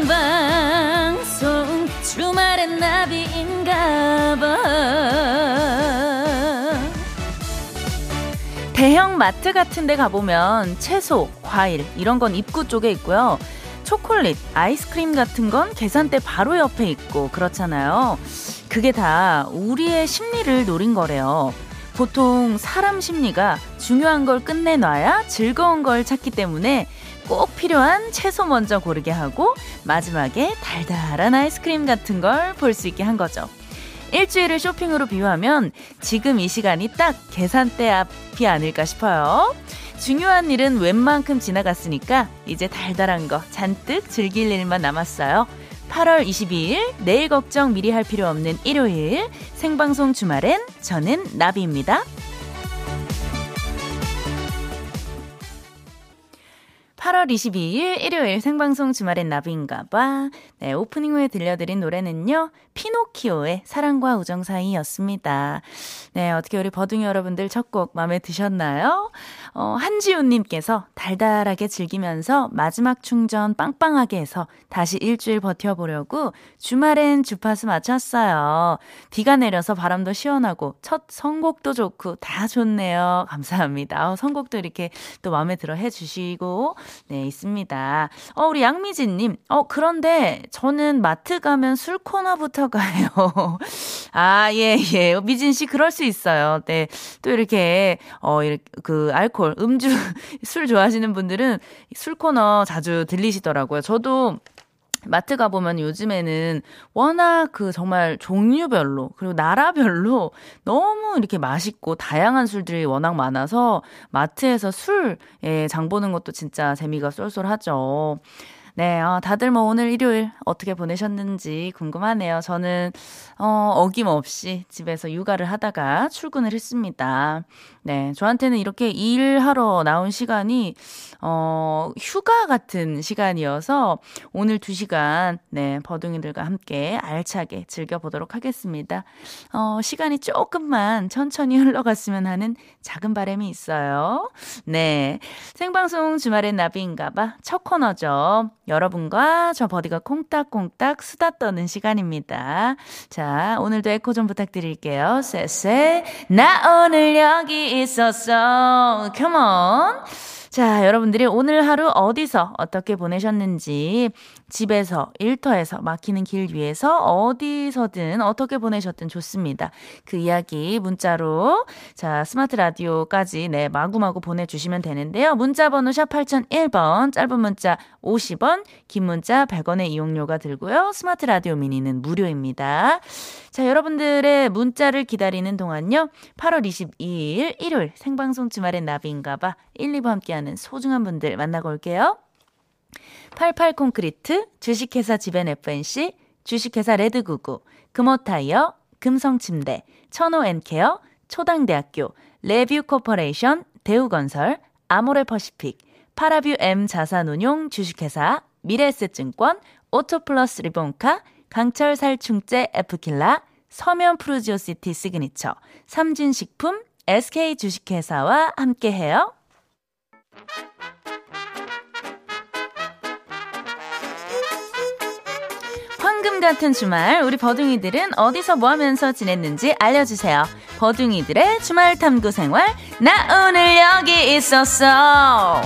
생방송 주말엔 나비인가봐 대형 마트 같은 데 가보면 채소, 과일 이런 건 입구 쪽에 있고요. 초콜릿, 아이스크림 같은 건 계산대 바로 옆에 있고 그렇잖아요. 그게 다 우리의 심리를 노린 거래요. 보통 사람 심리가 중요한 걸 끝내놔야 즐거운 걸 찾기 때문에 꼭 필요한 채소 먼저 고르게 하고 마지막에 달달한 아이스크림 같은 걸 볼 수 있게 한 거죠. 일주일을 쇼핑으로 비유하면 지금 이 시간이 딱 계산대 앞이 아닐까 싶어요. 중요한 일은 웬만큼 지나갔으니까 이제 달달한 거 잔뜩 즐길 일만 남았어요. 8월 22일 내일 걱정 미리 할 필요 없는 일요일 생방송 주말엔 저는 나비입니다. 8월 22일 일요일 생방송 주말엔 나비인가봐. 네, 오프닝 후에 들려드린 노래는요, 피노키오의 사랑과 우정 사이였습니다. 네, 어떻게 우리 버둥이 여러분들 첫 곡 마음에 드셨나요? 어, 한지훈님께서 달달하게 즐기면서 마지막 충전 빵빵하게 해서 다시 일주일 버텨보려고 주말엔 주파수 맞췄어요. 비가 내려서 바람도 시원하고 첫 선곡도 좋고 다 좋네요. 감사합니다. 어, 선곡도 이렇게 또 마음에 들어 해주시고, 네, 있습니다. 어, 우리 양미진 님, 어, 그런데 저는 마트 가면 술 코너부터 가요. 아, 예, 예. 미진 씨, 그럴 수 있어요. 네. 또 이렇게, 어, 이렇게, 그, 알콜, 음주, 술 좋아하시는 분들은 술 코너 자주 들리시더라고요. 저도 마트 가보면 요즘에는 워낙 그 정말 종류별로, 그리고 나라별로 너무 이렇게 맛있고 다양한 술들이 워낙 많아서 마트에서 술에 장 보는 것도 진짜 재미가 쏠쏠하죠. 네, 어, 다들 뭐 오늘 일요일 어떻게 보내셨는지 궁금하네요. 저는, 어, 어김없이 집에서 육아를 하다가 출근을 했습니다. 네, 저한테는 이렇게 일하러 나온 시간이, 어, 휴가 같은 시간이어서 오늘 두 시간, 네, 버둥이들과 함께 알차게 즐겨 보도록 하겠습니다. 어, 시간이 조금만 천천히 흘러갔으면 하는 작은 바람이 있어요. 네. 생방송 주말엔 나비인가 봐. 첫 코너죠. 여러분과 저 버디가 콩닥콩닥 수다 떠는 시간입니다. 자, 오늘도 에코 좀 부탁드릴게요. 쎄쎄. 나 오늘 여기 있었어. Come on. 자, 여러분들이 오늘 하루 어디서 어떻게 보내셨는지 집에서, 일터에서, 막히는 길 위에서 어디서든 어떻게 보내셨든 좋습니다. 그 이야기 문자로 자, 스마트 라디오까지 네, 마구마구 보내주시면 되는데요. 문자 번호 샵 8001번, 짧은 문자 50원, 긴 문자 100원의 이용료가 들고요. 스마트 라디오 미니는 무료입니다. 자, 여러분들의 문자를 기다리는 동안요. 8월 22일 일요일 생방송 주말엔 나비인가봐 1, 2부 함께하는 소중한 분들 만나고 올게요. 88 콘크리트, 주식회사 지벤 FNC, 주식회사 레드구구, 금호타이어, 금성침대, 천호앤케어, 초당대학교, 레뷰코퍼레이션, 대우건설, 아모레퍼시픽, 파라뷰 M 자산운용 주식회사, 미래에셋증권, 오토플러스 리본카, 강철 살충제 에프킬라, 서면 프루지오시티 시그니처, 삼진식품, SK 주식회사와 함께해요. 황금 같은 주말 우리 버둥이들은 어디서 뭐 하면서 지냈는지 알려주세요. 버둥이들의 주말 탐구 생활 나 오늘 여기 있었어.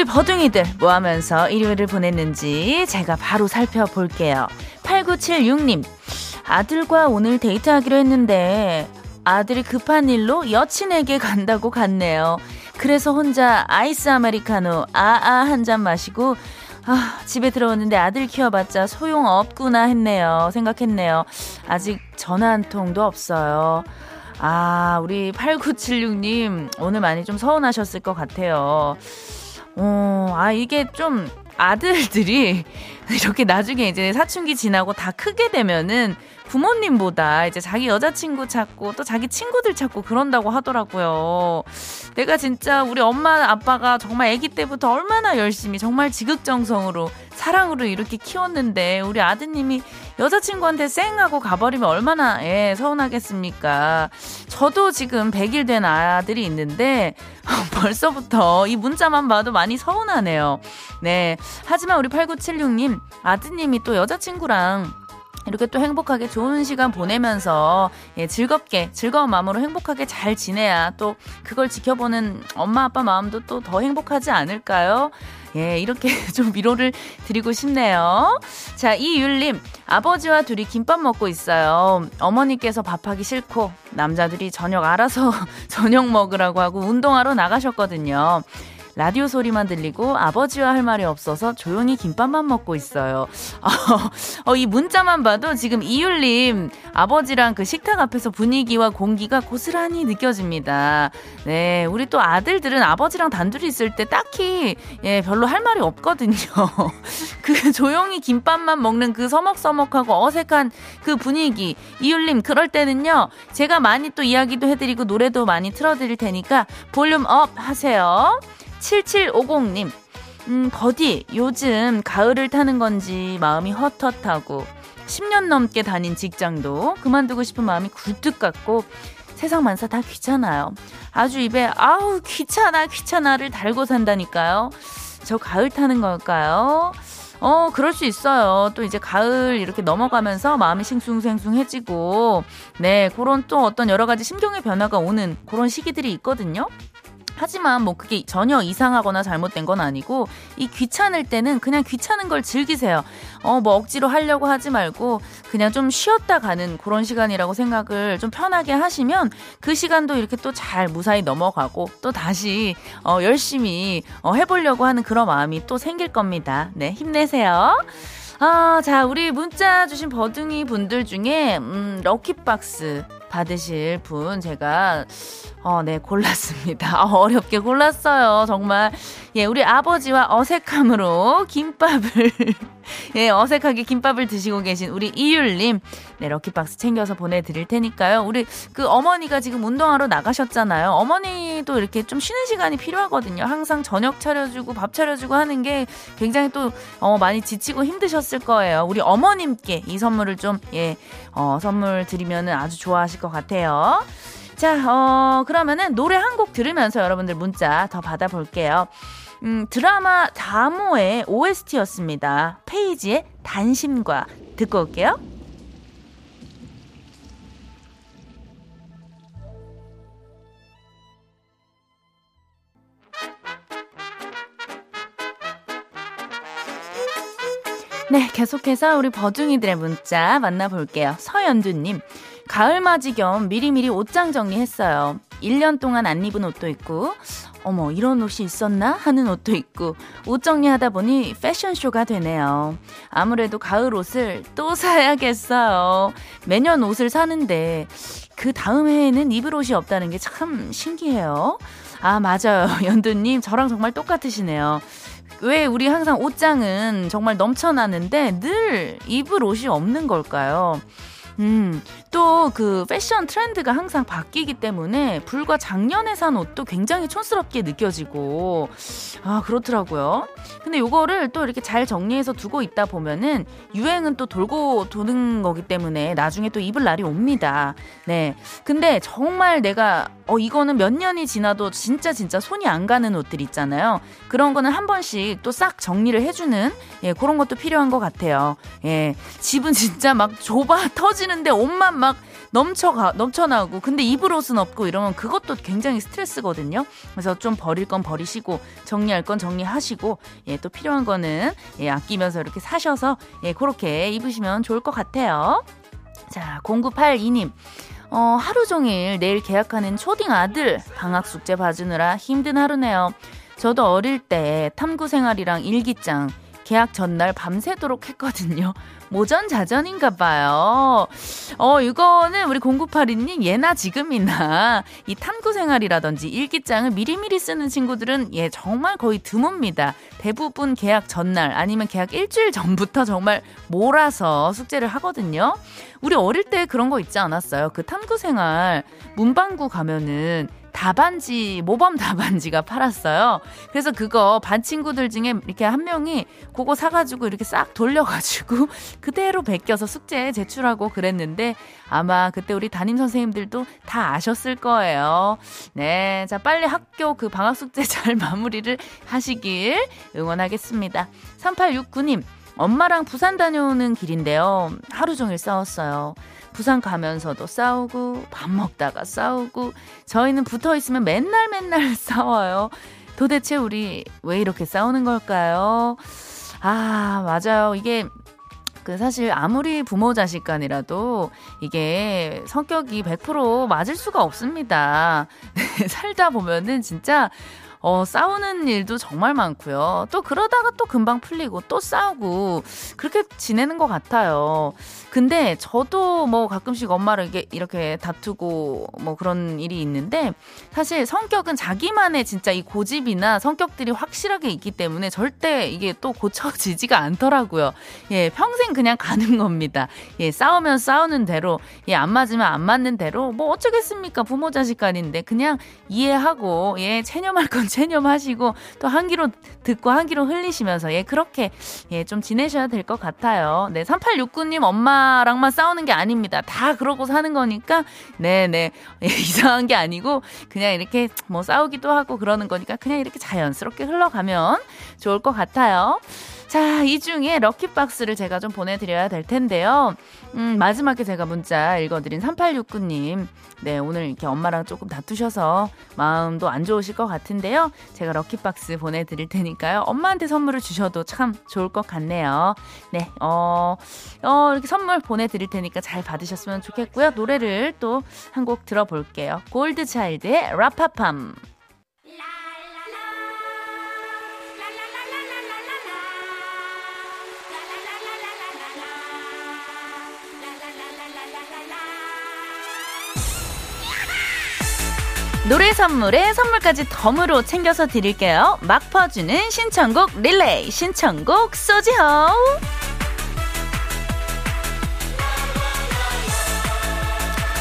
우리 버둥이들 뭐 하면서 일요일을 보냈는지 제가 바로 살펴볼게요. 8976님 아들과 오늘 데이트하기로 했는데 아들이 급한 일로 여친에게 간다고 갔네요. 그래서 혼자 아이스 아메리카노 아아 한 잔 마시고 아, 집에 들어오는데 아들 키워봤자 소용없구나 했네요. 생각했네요. 아직 전화 한 통도 없어요. 아, 우리 8976님, 오늘 많이 좀 서운하셨을 것 같아요. 어, 아, 이게 좀 아들들이 이렇게 나중에 이제 사춘기 지나고 다 크게 되면은 부모님보다 이제 자기 여자친구 찾고 또 자기 친구들 찾고 그런다고 하더라고요. 내가 진짜 우리 엄마 아빠가 정말 아기 때부터 얼마나 열심히 정말 지극정성으로 사랑으로 이렇게 키웠는데 우리 아드님이 여자친구한테 쌩하고 가버리면 얼마나 예, 서운하겠습니까? 저도 지금 100일 된 아들이 있는데 벌써부터 이 문자만 봐도 많이 서운하네요. 네. 하지만 우리 8976님 아드님이 또 여자친구랑 이렇게 또 행복하게 좋은 시간 보내면서 예, 즐겁게 즐거운 마음으로 행복하게 잘 지내야 또 그걸 지켜보는 엄마 아빠 마음도 또 더 행복하지 않을까요? 예, 이렇게 좀 위로를 드리고 싶네요. 자, 이율님, 아버지와 둘이 김밥 먹고 있어요. 어머니께서 밥하기 싫고, 남자들이 저녁 알아서 저녁 먹으라고 하고 운동하러 나가셨거든요. 라디오 소리만 들리고 아버지와 할 말이 없어서 조용히 김밥만 먹고 있어요. 어, 이 문자만 봐도 지금 이율님 아버지랑 그 식탁 앞에서 분위기와 공기가 고스란히 느껴집니다. 네, 우리 또 아들들은 아버지랑 단둘이 있을 때 딱히 예, 별로 할 말이 없거든요. 그 조용히 김밥만 먹는 그 서먹서먹하고 어색한 그 분위기. 이율님 그럴 때는요. 제가 많이 또 이야기도 해드리고 노래도 많이 틀어드릴 테니까 볼륨 up 하세요. 7750님, 음, 버디, 요즘 가을을 타는 건지 마음이 헛헛하고, 10년 넘게 다닌 직장도 그만두고 싶은 마음이 굴뚝 같고, 세상 만사 다 귀찮아요. 아주 입에, 아우, 귀찮아, 귀찮아를 달고 산다니까요. 저 가을 타는 걸까요? 어, 그럴 수 있어요. 또 이제 가을 이렇게 넘어가면서 마음이 싱숭생숭해지고, 네, 그런 또 어떤 여러 가지 심경의 변화가 오는 그런 시기들이 있거든요. 하지만 뭐 그게 전혀 이상하거나 잘못된 건 아니고 이 귀찮을 때는 그냥 귀찮은 걸 즐기세요. 어, 뭐 억지로 하려고 하지 말고 그냥 좀 쉬었다 가는 그런 시간이라고 생각을 좀 편하게 하시면 그 시간도 이렇게 또 잘 무사히 넘어가고 또 다시 어, 열심히 어, 해보려고 하는 그런 마음이 또 생길 겁니다. 네, 힘내세요. 아, 자, 우리 문자 주신 버둥이 분들 중에, 음, 럭키박스 받으실 분 제가 어, 네, 골랐습니다. 어, 어렵게 골랐어요. 정말. 예, 우리 아버지와 어색함으로 김밥을, 예, 어색하게 김밥을 드시고 계신 우리 이율님. 네, 럭키박스 챙겨서 보내드릴 테니까요. 우리 그 어머니가 지금 운동하러 나가셨잖아요. 어머니도 이렇게 좀 쉬는 시간이 필요하거든요. 항상 저녁 차려주고 밥 차려주고 하는 게 굉장히 또, 어, 많이 지치고 힘드셨을 거예요. 우리 어머님께 이 선물을 좀, 예, 어, 선물 드리면은 아주 좋아하실 것 같아요. 자, 어, 그러면은 노래 한 곡 들으면서 여러분들 문자 더 받아볼게요. 음, 드라마 다모의 OST였습니다. 페이지의 단심과 듣고 올게요. 네, 계속해서 우리 버중이들의 문자 만나볼게요. 서연두님. 가을맞이 겸 미리미리 옷장 정리했어요. 1년 동안 안 입은 옷도 있고, 어머, 이런 옷이 있었나? 하는 옷도 있고, 옷 정리하다 보니 패션쇼가 되네요. 아무래도 가을 옷을 또 사야겠어요. 매년 옷을 사는데, 그 다음 해에는 입을 옷이 없다는 게 참 신기해요. 아, 맞아요. 연두님, 저랑 정말 똑같으시네요. 왜 우리 항상 옷장은 정말 넘쳐나는데 늘 입을 옷이 없는 걸까요? 음, 또 그 패션 트렌드가 항상 바뀌기 때문에 불과 작년에 산 옷도 굉장히 촌스럽게 느껴지고, 아, 그렇더라고요. 근데 요거를 또 이렇게 잘 정리해서 두고 있다 보면은 유행은 또 돌고 도는 거기 때문에 나중에 또 입을 날이 옵니다. 네. 근데 정말 내가, 어, 이거는 몇 년이 지나도 진짜 진짜 손이 안 가는 옷들 있잖아요. 그런 거는 한 번씩 또 싹 정리를 해주는, 예, 그런 것도 필요한 것 같아요. 예. 집은 진짜 막 좁아 터지는 하는데 옷만 막 넘쳐가 넘쳐나고 근데 입을 옷은 없고 이러면 그것도 굉장히 스트레스거든요. 그래서 좀 버릴 건 버리시고 정리할 건 정리하시고 예, 또 필요한 거는 예, 아끼면서 이렇게 사셔서 예, 그렇게 입으시면 좋을 것 같아요. 자, 0982님. 어, 하루 종일 내일 계약하는 초딩 아들 방학 숙제 봐주느라 힘든 하루네요. 저도 어릴 때 탐구 생활이랑 일기장 계약 전날 밤새도록 했거든요. 모전자전인가 봐요. 어, 이거는 우리 0982님 예나 지금이나 이 탐구 생활이라든지 일기장을 미리미리 쓰는 친구들은 예, 정말 거의 드뭅니다. 대부분 계약 전날 아니면 계약 일주일 전부터 정말 몰아서 숙제를 하거든요. 우리 어릴 때 그런 거 있지 않았어요? 그 탐구 생활 문방구 가면은 다반지, 모범 다반지가 팔았어요. 그래서 그거 반 친구들 중에 이렇게 한 명이 그거 사가지고 이렇게 싹 돌려가지고 그대로 베껴서 숙제에 제출하고 그랬는데 아마 그때 우리 담임 선생님들도 다 아셨을 거예요. 네. 자, 빨리 학교 그 방학 숙제 잘 마무리를 하시길 응원하겠습니다. 3869님, 엄마랑 부산 다녀오는 길인데요. 하루 종일 싸웠어요. 부산 가면서도 싸우고 밥 먹다가 싸우고 저희는 붙어 있으면 맨날 맨날 싸워요. 도대체 우리 왜 이렇게 싸우는 걸까요? 아, 맞아요. 이게 그 사실 아무리 부모 자식 간이라도 이게 성격이 100% 맞을 수가 없습니다. 살다 보면은 진짜 어, 싸우는 일도 정말 많고요. 또 그러다가 또 금방 풀리고 또 싸우고 그렇게 지내는 것 같아요. 근데 저도 뭐 가끔씩 엄마를 이게 이렇게 다투고 뭐 그런 일이 있는데 사실 성격은 자기만의 진짜 이 고집이나 성격들이 확실하게 있기 때문에 절대 이게 또 고쳐지지가 않더라고요. 예, 평생 그냥 가는 겁니다. 예, 싸우면 싸우는 대로, 예, 안 맞으면 안 맞는 대로 뭐 어쩌겠습니까? 부모 자식 간인데 그냥 이해하고 예, 체념할 건 체념하시고 또 한 귀로 듣고 한 귀로 흘리시면서 예 그렇게 예 좀 지내셔야 될 것 같아요. 네 3869님 엄마랑만 싸우는 게 아닙니다. 다 그러고 사는 거니까 네네 네. 예, 이상한 게 아니고 그냥 이렇게 뭐 싸우기도 하고 그러는 거니까 그냥 이렇게 자연스럽게 흘러가면 좋을 것 같아요. 자, 이 중에 럭키박스를 제가 좀 보내드려야 될 텐데요. 음, 마지막에 제가 문자 읽어드린 3869님. 네, 오늘 이렇게 엄마랑 조금 다투셔서 마음도 안 좋으실 것 같은데요. 제가 럭키박스 보내드릴 테니까요. 엄마한테 선물을 주셔도 참 좋을 것 같네요. 네, 어, 어, 이렇게 선물 보내드릴 테니까 잘 받으셨으면 좋겠고요. 노래를 또 한 곡 들어볼게요. 골드차일드의 라파팜. 노래 선물에 선물까지 덤으로 챙겨서 드릴게요. 막 퍼주는 신청곡 릴레이 신청곡 소지호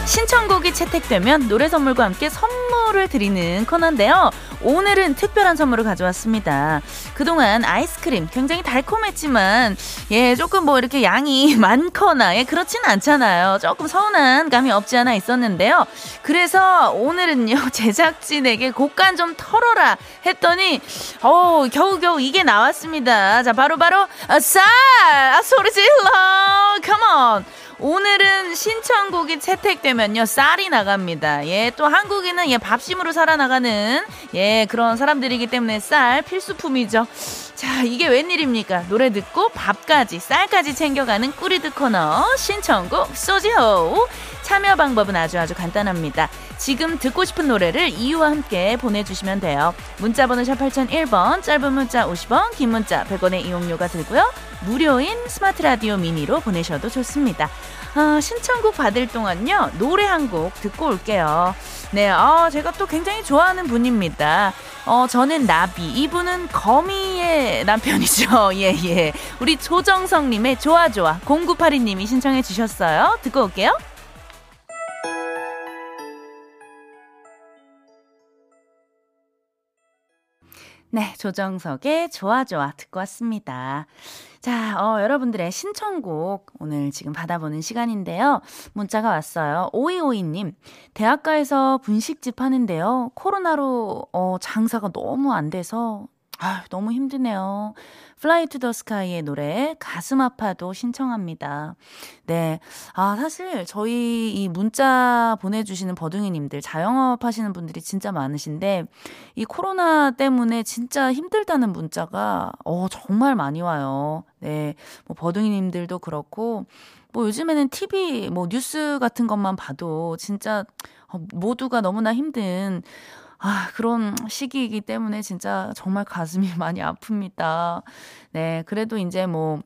신청곡이 채택되면 노래 선물과 함께 선물 을 드리는 코너인데요. 오늘은 특별한 선물을 가져왔습니다. 그동안 아이스크림 굉장히 달콤했지만, 예, 조금 뭐 이렇게 양이 많거나, 예, 그렇진 않잖아요. 조금 서운한 감이 없지 않아 있었는데요. 그래서 오늘은요, 제작진에게 곡간 좀 털어라 했더니, 어 겨우겨우 이게 나왔습니다. 자, 바로바로, 바로 아, 쌀! 아, 소리 질러! 컴온! 오늘은 신청곡이 채택되면요, 쌀이 나갑니다. 예, 또 한국인은 예, 밥심으로 살아나가는 예, 그런 사람들이기 때문에 쌀 필수품이죠. 자, 이게 웬일입니까? 노래 듣고 밥까지, 쌀까지 챙겨가는 꾸리드 코너, 신청곡 소지호. 참여 방법은 아주 아주 간단합니다. 지금 듣고 싶은 노래를 이유와 함께 보내주시면 돼요. 문자번호 샵 8001번, 짧은 문자 50원, 긴 문자 100원의 이용료가 들고요. 무료인 스마트 라디오 미니로 보내셔도 좋습니다. 아, 신청곡 받을 동안요, 노래 한 곡 듣고 올게요. 네, 어, 제가 또 굉장히 좋아하는 분입니다. 어, 저는 나비. 이분은 거미의 남편이죠. 예, 예. 우리 조정성님의 좋아, 좋아. 0982님이 신청해 주셨어요. 듣고 올게요. 네, 조정석의 좋아 좋아 듣고 왔습니다. 자, 어, 여러분들의 신청곡 오늘 지금 받아보는 시간인데요. 문자가 왔어요. 오이오이님, 대학가에서 분식집 하는데요. 코로나로 어, 장사가 너무 안 돼서 아, 너무 힘드네요. 플라이 투 더 스카이의 노래 가슴 아파도 신청합니다. 네. 아, 사실 저희 이 문자 보내 주시는 버둥이 님들 자영업 하시는 분들이 진짜 많으신데 이 코로나 때문에 진짜 힘들다는 문자가 어, 정말 많이 와요. 네. 뭐 버둥이 님들도 그렇고 뭐 요즘에는 TV 뭐 뉴스 같은 것만 봐도 진짜 어, 모두가 너무나 힘든 아, 그런 시기이기 때문에 진짜 정말 가슴이 많이 아픕니다. 네, 그래도 이제 뭐,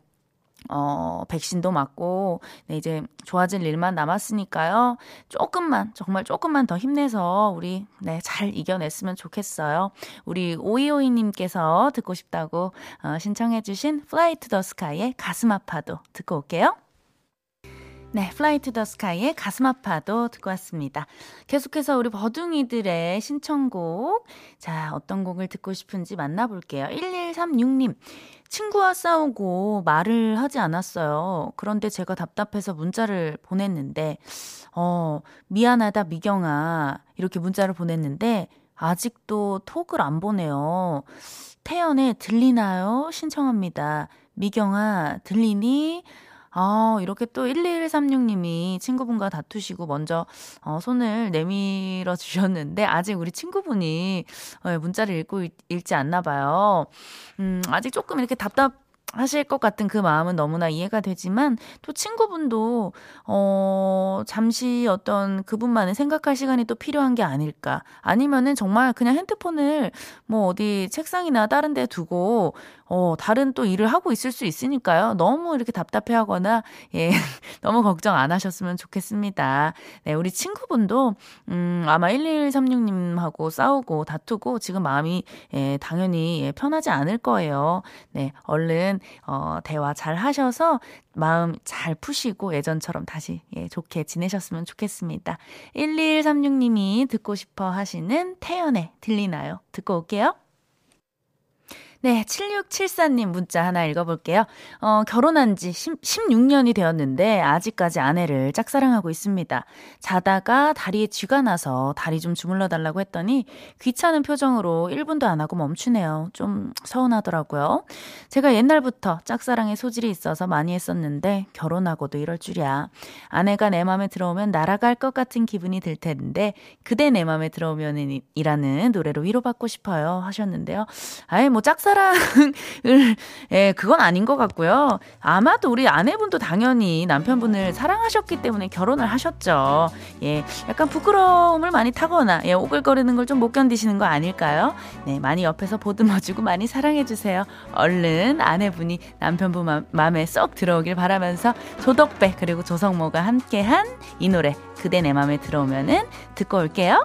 어, 백신도 맞고, 네, 이제 좋아질 일만 남았으니까요. 조금만, 정말 조금만 더 힘내서 우리, 네, 잘 이겨냈으면 좋겠어요. 우리 오이오이님께서 듣고 싶다고 어, 신청해주신 Fly to the Sky의 가슴 아파도 듣고 올게요. 네, 플라이 투 더 스카이의 가슴 아파도 듣고 왔습니다. 계속해서 우리 버둥이들의 신청곡. 자, 어떤 곡을 듣고 싶은지 만나볼게요. 1136님. 친구와 싸우고 말을 하지 않았어요. 그런데 제가 답답해서 문자를 보냈는데, 어, 미안하다, 미경아. 이렇게 문자를 보냈는데, 아직도 톡을 안 보내요. 태연의 들리나요? 신청합니다. 미경아, 들리니? 아, 이렇게 또 1136님이 친구분과 다투시고 먼저 어, 손을 내밀어 주셨는데 아직 우리 친구분이 어, 문자를 읽고 읽지 않나 봐요. 음, 아직 조금 이렇게 답답 하실 것 같은 그 마음은 너무나 이해가 되지만 또 친구분도 어 잠시 어떤 그분만의 생각할 시간이 또 필요한 게 아닐까 아니면은 정말 그냥 핸드폰을 뭐 어디 책상이나 다른 데 두고 어, 다른 또 일을 하고 있을 수 있으니까요. 너무 이렇게 답답해 하거나, 예, 너무 걱정 안 하셨으면 좋겠습니다. 네, 우리 친구분도, 음, 아마 1136 님하고 싸우고 다투고 지금 마음이, 예, 당연히 예, 편하지 않을 거예요. 네, 얼른, 어, 대화 잘 하셔서 마음 잘 푸시고 예전처럼 다시, 예, 좋게 지내셨으면 좋겠습니다. 1136님이 듣고 싶어 하시는 태연의 들리나요? 듣고 올게요. 네, 7674님 문자 하나 읽어볼게요. 어, 결혼한 지 10, 16년이 되었는데 아직까지 아내를 짝사랑하고 있습니다. 자다가 다리에 쥐가 나서 다리 좀 주물러 달라고 했더니 귀찮은 표정으로 1분도 안 하고 멈추네요. 좀 서운하더라고요. 제가 옛날부터 짝사랑에 소질이 있어서 많이 했었는데 결혼하고도 이럴 줄이야. 아내가 내 맘에 들어오면 날아갈 것 같은 기분이 들 텐데 그대 내 맘에 들어오면 이라는 노래로 위로받고 싶어요 하셨는데요. 아예 뭐 짝사랑 짝사랑을, 예, 그건 아닌 것 같고요. 아마도 우리 아내분도 당연히 남편분을 사랑하셨기 때문에 결혼을 하셨죠. 예, 약간 부끄러움을 많이 타거나, 예, 오글거리는 걸 좀 못 견디시는 거 아닐까요? 네, 많이 옆에서 보듬어주고 많이 사랑해주세요. 얼른 아내분이 남편분 마음에 쏙 들어오길 바라면서 조덕배 그리고 조성모가 함께한 이 노래, 그대 내 맘에 들어오면은 듣고 올게요.